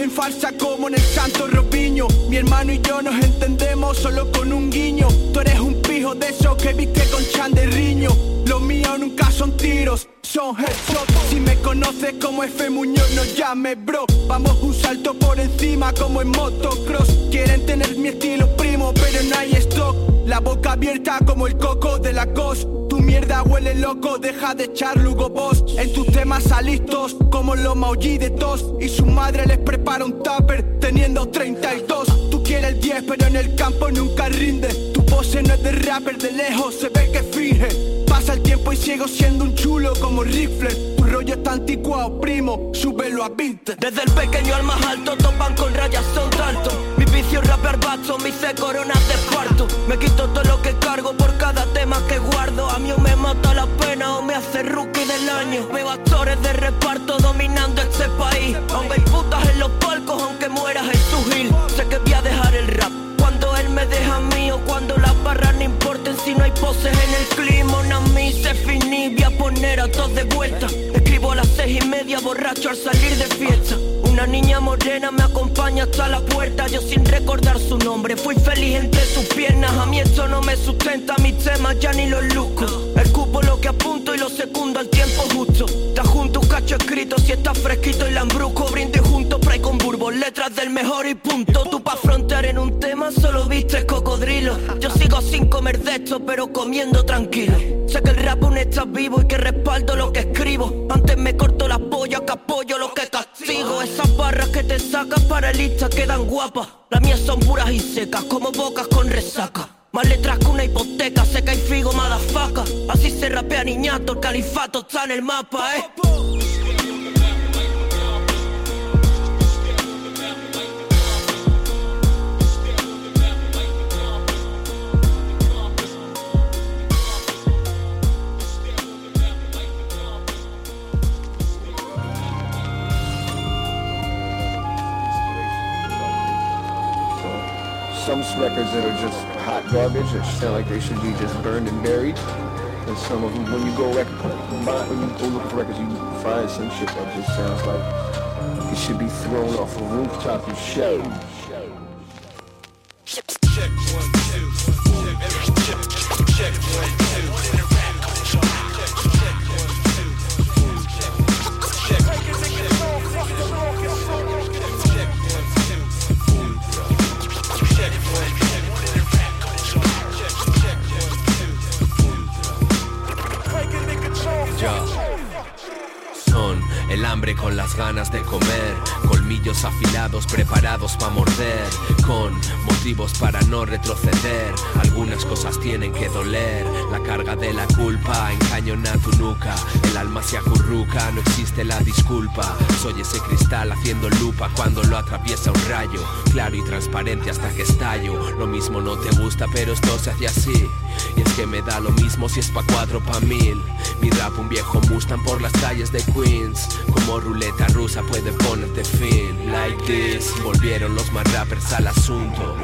Imagen falsa como en el Santo Ropiño. Mi hermano y yo nos entendemos solo con un guiño. Tú eres un pijo de esos que viste con chan de riño. Los míos nunca son tiros, son headshots. Si me conoces como F Muñoz, no llames bro. Vamos un salto por encima como en motocross. Quieren tener mi estilo primo, pero no hay stock. La boca abierta como el coco de la cos. Tu mierda huele loco, deja de echar Lugo Boss. En tus temas salistos, como los maulli de tos. Y su madre les prepara un tupper teniendo 32. Tú quieres el 10, pero en el campo nunca rinde. Tu pose no es de rapper, de lejos se ve que finge. Pasa el tiempo y sigo siendo un chulo como rifle. Tu rollo está anticuado, primo, súbelo a 20. Desde el pequeño al más alto, topan con rayas son tanto. Mi vicio es rapear bacho, hice coronas de esparto. Me quito todo lo que cargo por cada tema que guardo. A mí o me mata la pena o me hace rookie del año. Veo actores de reparto dominando este país. Aún hay putas en los palcos, aunque mueras en tu gil. Sé que voy a dejar el rap. Cuando él me deja mío, cuando las en el clima. Una se finí, voy a poner a todos de vuelta. Escribo a las seis y media borracho al salir de fiesta. Una niña morena me acompaña hasta la puerta, yo sin recordar su nombre. Fui feliz entre sus piernas, a mí esto no me sustenta, mis temas ya ni los luzco. Escupo lo que apunto y lo secundo al tiempo justo. Te junto un cacho escrito si está fresquito y lambruco. Brinde junto, pray con burbo, letras del mejor y punto. Tú pa' frontear en un tema solo viste cocodrilo. Yo sigo sin comer de esto, pero comiendo tranquilo. Sé que el rap aún está vivo y que respaldo lo que escribo. Antes me corto la polla que apoyo lo que castigo. Esas barras que te sacas para lista quedan guapas. Las mías son puras y secas, como bocas con resaca. Más letras que una hipoteca, seca y figo, madafaca. Así se rapea niñato, el califato está en el mapa, eh. Some records that are just hot garbage that sound like they should be just burned and buried. And some of them, when you go rec- when you go look for records, you find some shit that just sounds like it should be thrown off a rooftop and shelled. Ya. Son el hambre con las ganas de comer, colmillo cuchillos afilados preparados para morder, con motivos para no retroceder. Algunas cosas tienen que doler, la carga de la culpa encañona tu nuca, el alma se acurruca, no existe la disculpa. Soy ese cristal haciendo lupa cuando lo atraviesa un rayo, claro y transparente hasta que estallo. Lo mismo no te gusta, pero esto se hace así. Y es que me da lo mismo si es pa' cuatro pa' mil. Mi rap un viejo Mustang por las calles de Queens. Como ruleta rusa puede ponerte fin. Like this, volvieron los más rappers al asunto.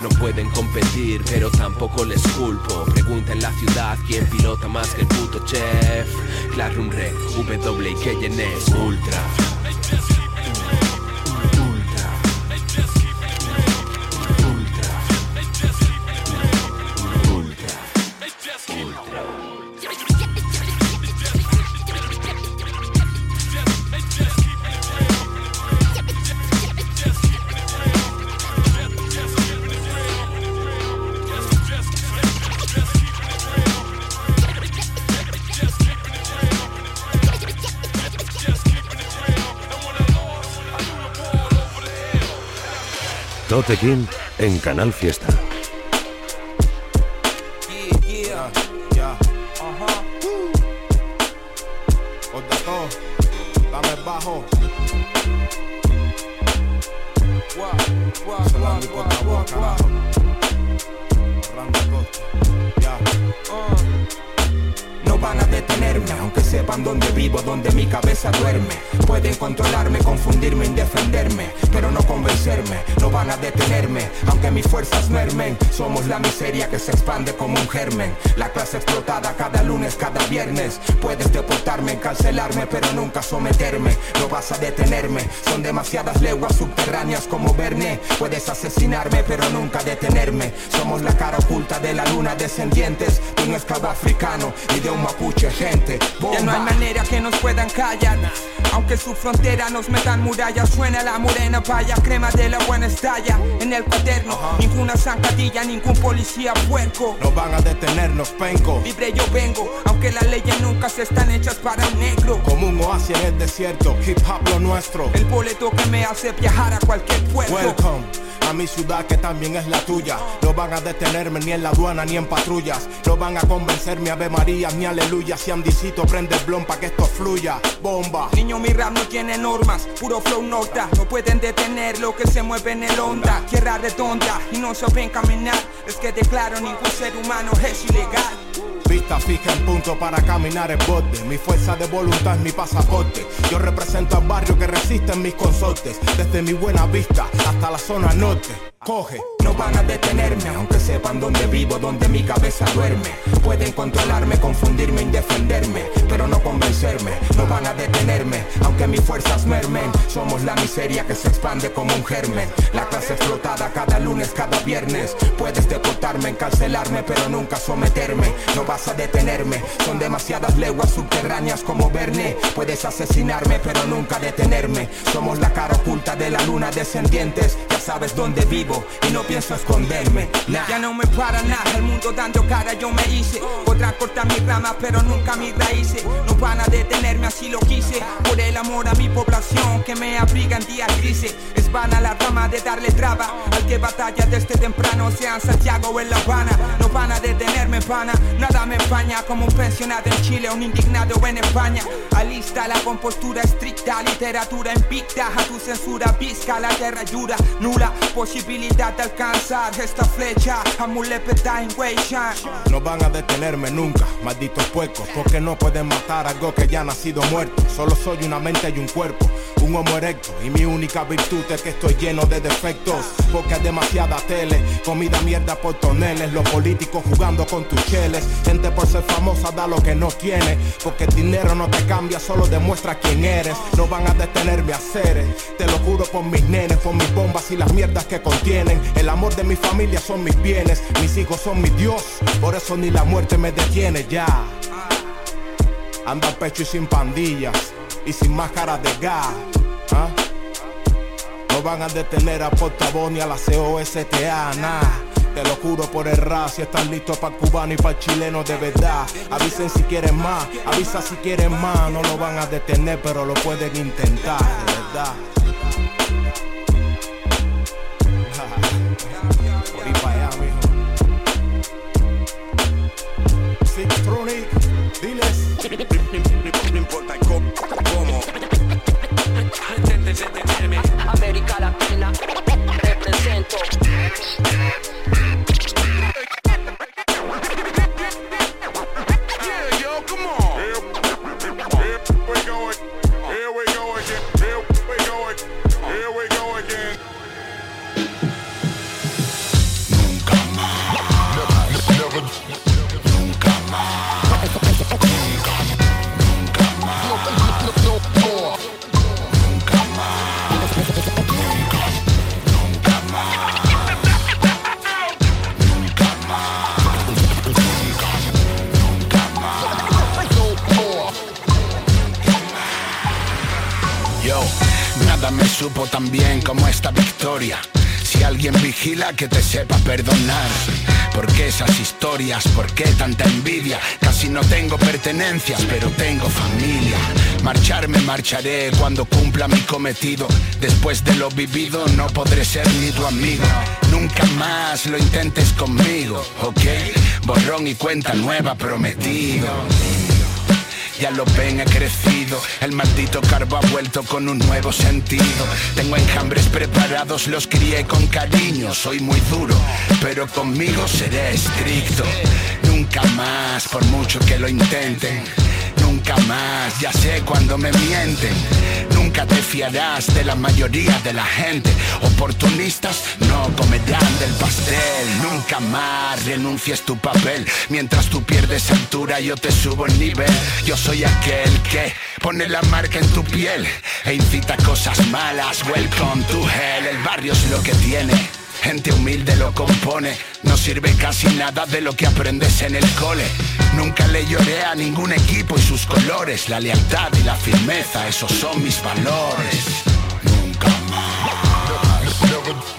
No pueden competir, pero tampoco les culpo. Pregunta en la ciudad quién pilota más que el puto chef. Claro, Rec, W es ultra. King en Canal Fiesta. Frontera nos metan murallas, suena la morena vaya crema de la buena estalla. En el cuaderno, ninguna zancadilla, ningún policía puerco. No van a detenernos, penco. Libre yo vengo, aunque las leyes nunca se están hechas para un negro. Como un oasis en el desierto, hip hop lo nuestro. El boleto que me hace viajar a cualquier puerto. Welcome a mi ciudad que también es la tuya. No van a detenerme ni en la aduana ni en patrullas. No van a convencerme Ave María ni aleluya. Si andicito prende el blon pa' que esto fluya. Bomba. Niño, mi rap no tiene normas, puro flow nota. No pueden detener lo que se mueve en el onda. Tierra redonda y no saben caminar. Es que declaro ningún ser humano es ilegal. Vista fija en punto para caminar el borde. Mi fuerza de voluntad es mi pasaporte. Yo represento al barrio que resiste en mis consortes. Desde mi buena vista hasta la zona norte. Coge. Van a detenerme, aunque sepan dónde vivo, dónde mi cabeza duerme. Pueden controlarme, confundirme, indefenderme, pero no convencerme. No van a detenerme, aunque mis fuerzas mermen. Somos la miseria que se expande como un germen. La clase explotada cada lunes, cada viernes. Puedes deportarme, encarcelarme, pero nunca someterme. No vas a detenerme, son demasiadas leguas subterráneas como Verne. Puedes asesinarme, pero nunca detenerme. Somos la cara oculta de la luna, descendientes. Sabes dónde vivo y no pienso esconderme. Nah. Ya no me para nada, el mundo dando cara yo me hice. Podrán cortar mis ramas, pero nunca mis raíces. No van a detenerme, así lo quise. Por el amor a mi población que me abriga en días grises. Es vana la rama de darle traba al que batalla desde temprano, sea en Santiago o en La Habana. No van a detenerme, pana. Nada me empaña como un pensionado en Chile, un indignado en España. Alista la compostura estricta, literatura invicta. A tu censura visca la guerra ayuda. Nula posibilidad de alcanzar esta flecha. En Weishan. No van a detenerme nunca, malditos puercos, porque no pueden matar algo que ya ha nacido muerto. Solo soy una mente y un cuerpo, un homo erecto. Y mi única virtud es que estoy lleno de defectos, porque hay demasiada tele, comida mierda por toneles, los políticos jugando con tus cheles. Gente por ser famosa da lo que no tiene, porque el dinero no te cambia, solo demuestra quién eres. No van a detenerme a hacer, te lo juro por mis nenes, por mis bombas y las mierdas que contienen. El amor de mi familia son mis bienes, mis hijos son mi Dios, por eso ni la muerte me detiene ya. Ando al pecho y sin pandillas, y sin máscaras de gas. ¿ah? No van a detener a portavoz ni a la COSTA, nada. Te lo juro por el RA, si están listos para cubano y para chileno de verdad. Avisen si quieren más, avisa si quieren más. No lo van a detener, pero lo pueden intentar, de verdad. diles. No importa. América Latina. Represento. Vigila que te sepa perdonar. ¿Por qué esas historias? ¿Por qué tanta envidia? Casi no tengo pertenencias, pero tengo familia. Marcharme marcharé cuando cumpla mi cometido. Después de lo vivido no podré ser ni tu amigo. Nunca más lo intentes conmigo, ¿ok? Borrón y cuenta nueva prometido. Ya lo ven, he crecido. El maldito carbo ha vuelto con un nuevo sentido. Tengo enjambres preparados, los crié con cariño. Soy muy duro, pero conmigo seré estricto. Nunca más, por mucho que lo intenten. Nunca más, ya sé cuando me mienten. Nunca te fiarás de la mayoría de la gente. Oportunistas no comerán del pastel. Nunca más renuncies tu papel. Mientras tú pierdes altura, yo te subo el nivel. Yo soy aquel que pone la marca en tu piel e incita cosas malas. Welcome to hell. El barrio es lo que tiene. Gente humilde lo compone, no sirve casi nada de lo que aprendes en el cole. Nunca le lloré a ningún equipo y sus colores, la lealtad y la firmeza, esos son mis valores. Nunca más.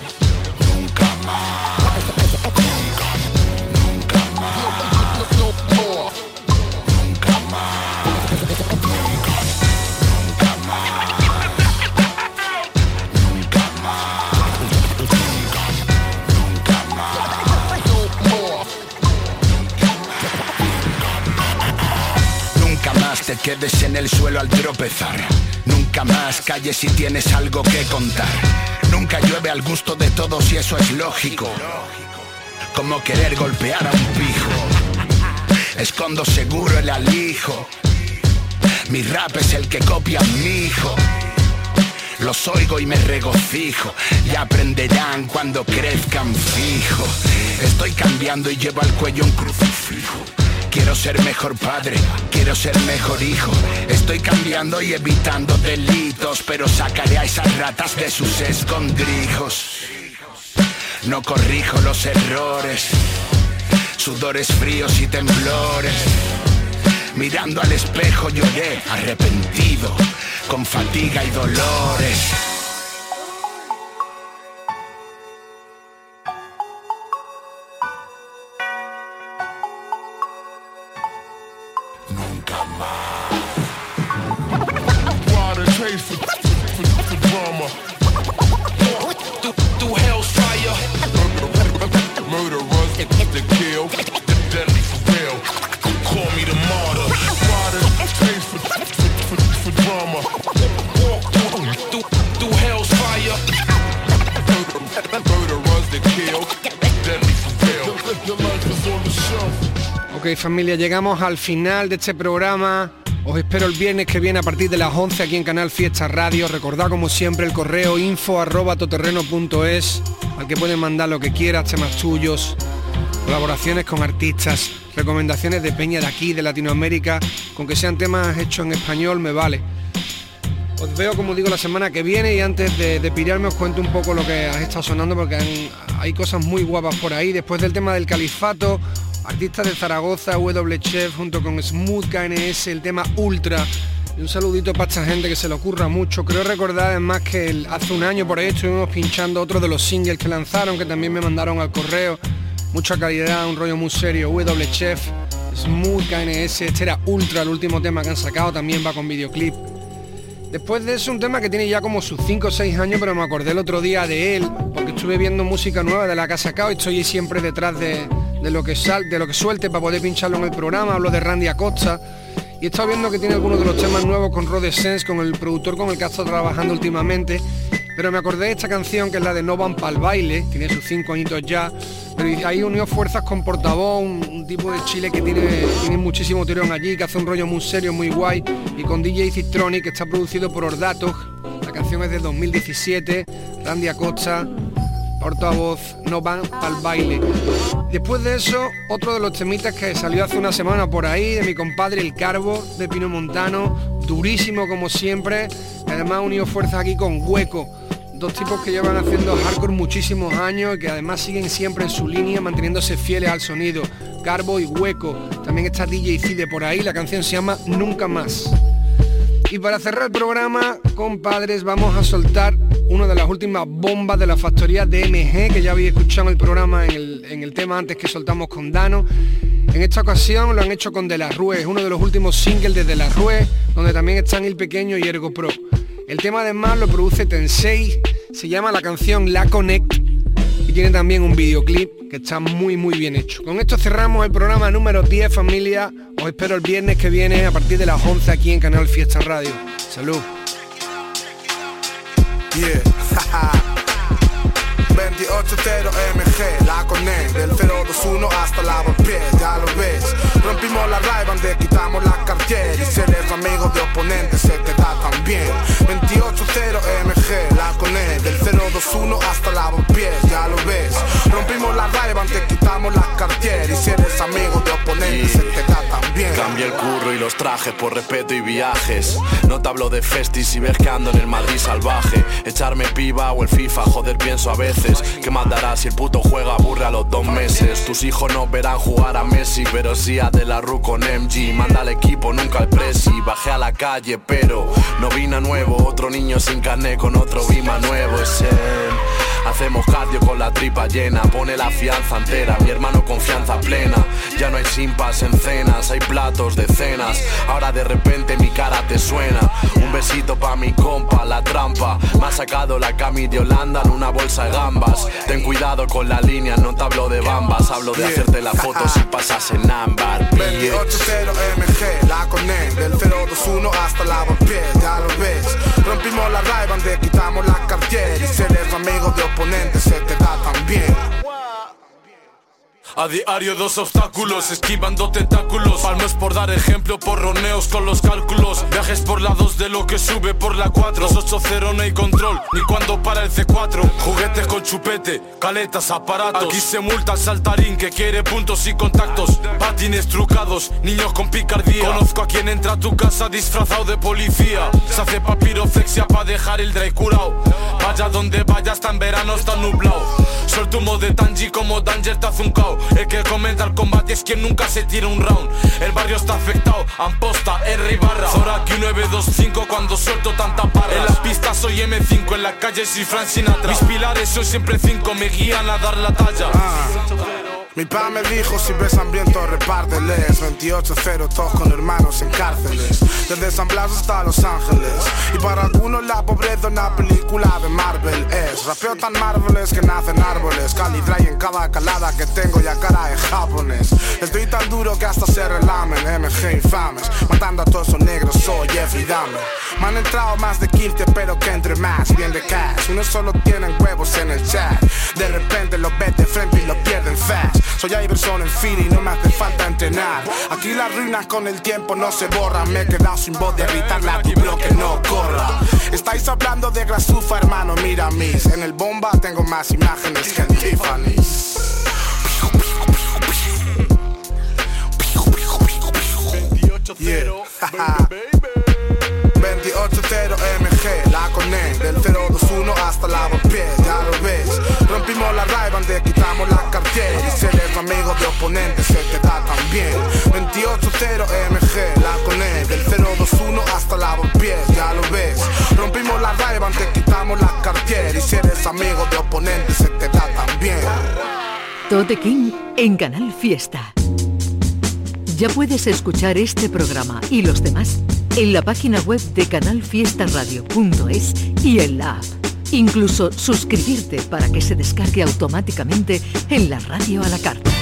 Te quedes en el suelo al tropezar. Nunca más calles si tienes algo que contar. Nunca llueve al gusto de todos y eso es lógico. Como querer golpear a un pijo. Escondo seguro el alijo. Mi rap es el que copia a mi hijo. Los oigo y me regocijo. Ya aprenderán cuando crezcan fijo. Estoy cambiando y llevo al cuello un crucifijo. Quiero ser mejor padre, quiero ser mejor hijo. Estoy cambiando y evitando delitos, pero sacaré a esas ratas de sus escondrijos. No corrijo los errores, sudores fríos y temblores. Mirando al espejo lloré, arrepentido, con fatiga y dolores. Familia, llegamos al final de este programa. Os espero el viernes que viene a partir de las 11 aquí en Canal Fiesta Radio. Recordad como siempre el correo info arroba toterreno.es al que pueden mandar lo que quieras, temas tuyos, colaboraciones con artistas, recomendaciones de peña de aquí, de Latinoamérica, con que sean temas hechos en español me vale. Os veo, como digo, la semana que viene y antes de, de pirarme os cuento un poco lo que ha estado sonando porque hay cosas muy guapas por ahí. Después del tema del califato, artistas de Zaragoza, W Chef junto con Smooth KNS, el tema Ultra. Y un saludito para esta gente que se le ocurra mucho. Creo recordar además que hace un año por ahí estuvimos pinchando otro de los singles que lanzaron, que también me mandaron al correo. Mucha calidad, un rollo muy serio. W Chef, Smooth KNS, este era Ultra, el último tema que han sacado, también va con videoclip. Después de eso, un tema que tiene ya como sus 5 o 6 años, pero me acordé el otro día de él, porque estuve viendo música nueva de la que ha sacado y estoy siempre detrás de, de lo que sal, de lo que suelte para poder pincharlo en el programa. Hablo de Randy Acosta. Y he estado viendo que tiene algunos de los temas nuevos con Rod Sense, con el productor con el que ha estado trabajando últimamente. Pero me acordé de esta canción que es la de No van pa'l baile, tiene sus cinco añitos ya. Pero ahí unió fuerzas con Portavoz, un, un tipo de Chile que tiene, tiene muchísimo tirón allí, que hace un rollo muy serio, muy guay. Y con DJ Citronic, que está producido por Ordatos. La canción es de 2017, Randy Acosta, portavoz, no van pa'l baile. Después de eso, otro de los temitas que salió hace una semana por ahí, de mi compadre El Carbo, de Pino Montano, durísimo como siempre, además unió fuerzas aquí con Hueco, dos tipos que llevan haciendo hardcore muchísimos años y que además siguen siempre en su línea, manteniéndose fieles al sonido. Carbo y Hueco, también está DJ Cide por ahí, la canción se llama Nunca Más. Y para cerrar el programa, compadres, vamos a soltar una de las últimas bombas de la factoría DMG que ya habéis escuchado el programa en el, en el tema antes que soltamos con Dano. En esta ocasión lo han hecho con De La Rue, es uno de los últimos singles de De La Rue, donde también están El Pequeño y Ergo Pro. El tema además lo produce Tensei, se llama la canción La Connect y tiene también un videoclip que está muy muy bien hecho. Con esto cerramos el programa número 10 familia. Os espero el viernes que viene a partir de las 11 aquí en Canal Fiesta Radio. Salud. Yeah. 280 MG, la Connect Del 021 hasta la pie, ya lo ves. Rompimos la ray te quitamos la Cartier Y si eres amigo de oponentes se te da también. 280 MG, la Connect Del 021 hasta la pie, trajes por respeto y viajes No te hablo de festis y ves que ando en el Madrid salvaje Echarme piba o el FIFA, joder pienso a veces ¿Qué más dará si el puto juega aburre a los dos meses? Tus hijos no verán jugar a Messi, pero sí a De La Rue con MG. Manda al equipo, nunca al presi. Bajé a la calle, pero no vine a nuevo. Otro niño sin carné con otro bima nuevo. Es. Hacemos cardio con la tripa llena, pone la fianza entera, mi hermano confianza plena. Ya no hay simpas en cenas, hay platos de cenas. Ahora de repente mi cara te suena. Un besito pa' mi compa, la trampa. Me ha sacado la cami de Holanda en una bolsa de gambas. Ten cuidado con la línea, no te hablo de bambas, hablo de hacerte la foto si pasas en ámbar. 280 MG, la Connect Del 021 hasta la ya lo ves Rompimos la ray te quitamos la Cartier. Y si eres amigo de oponentes se te da también a diario dos obstáculos, esquivando tentáculos. Palmos por dar ejemplo, por roneos con los cálculos. Viajes por la 2 de lo que sube por la 4 Los 8-0 no hay control, ni cuando para el C4 Juguetes con chupete, caletas, aparatos. Aquí se multa al saltarín que quiere puntos y contactos. Patines trucados, niños con picardía. Conozco a quien entra a tu casa disfrazado de policía. Se hace papiroflexia para dejar el dry curado Vaya donde vaya, está en verano, está nublado humo de Tanji como Danger te hace un cao el que comenta el combate es quien nunca se tira un round. El barrio está afectado, Amposta, R y barra. Zoraki 925 cuando suelto tanta parra. En la pista soy M5, en la calle soy Frank Sinatra. Mis pilares son siempre 5, me guían a dar la talla mi pa me dijo si ves hambriento repárteles 28-0 todos con hermanos en cárceles. Desde San Blas hasta Los Ángeles. Y para algunos la pobreza una película de Marvel. Es Rapeo tan marveles que nacen árboles. Cali en cada calada que tengo ya cara de japonés Estoy tan duro que hasta se relamen. MG infames. Matando a todos esos negros soy Jeffrey Dahmer. Me han entrado más de 15 pero que entre más Bien de cash. Unos solo tienen huevos en el chat. De repente los ves de frente y los pierden fast soy Iverson en Philly, no me hace falta entrenar. Aquí las ruinas con el tiempo no se borran. Me he quedado sin voz de gritarla tu que no corra. Estáis hablando de grasufa, hermano, mira mis. En el bomba tengo más imágenes que en Tiffany's. Yeah. 28-0 MG, la Connect Del 021 hasta la pie, ya lo ves. Rompimos la ray te quitamos la Cartier. Y si eres amigo de oponentes se te da también. 28-0 MG, la Connect Del 021 hasta la pie, ya lo ves. Rompimos la ray te quitamos la Cartier. Y si eres amigo de oponentes se te da también. Tote King en Canal Fiesta ya puedes escuchar este programa y los demás en la página web de canalfiestaradio.es y en la app. Incluso suscribirte para que se descargue automáticamente en la radio a la carta.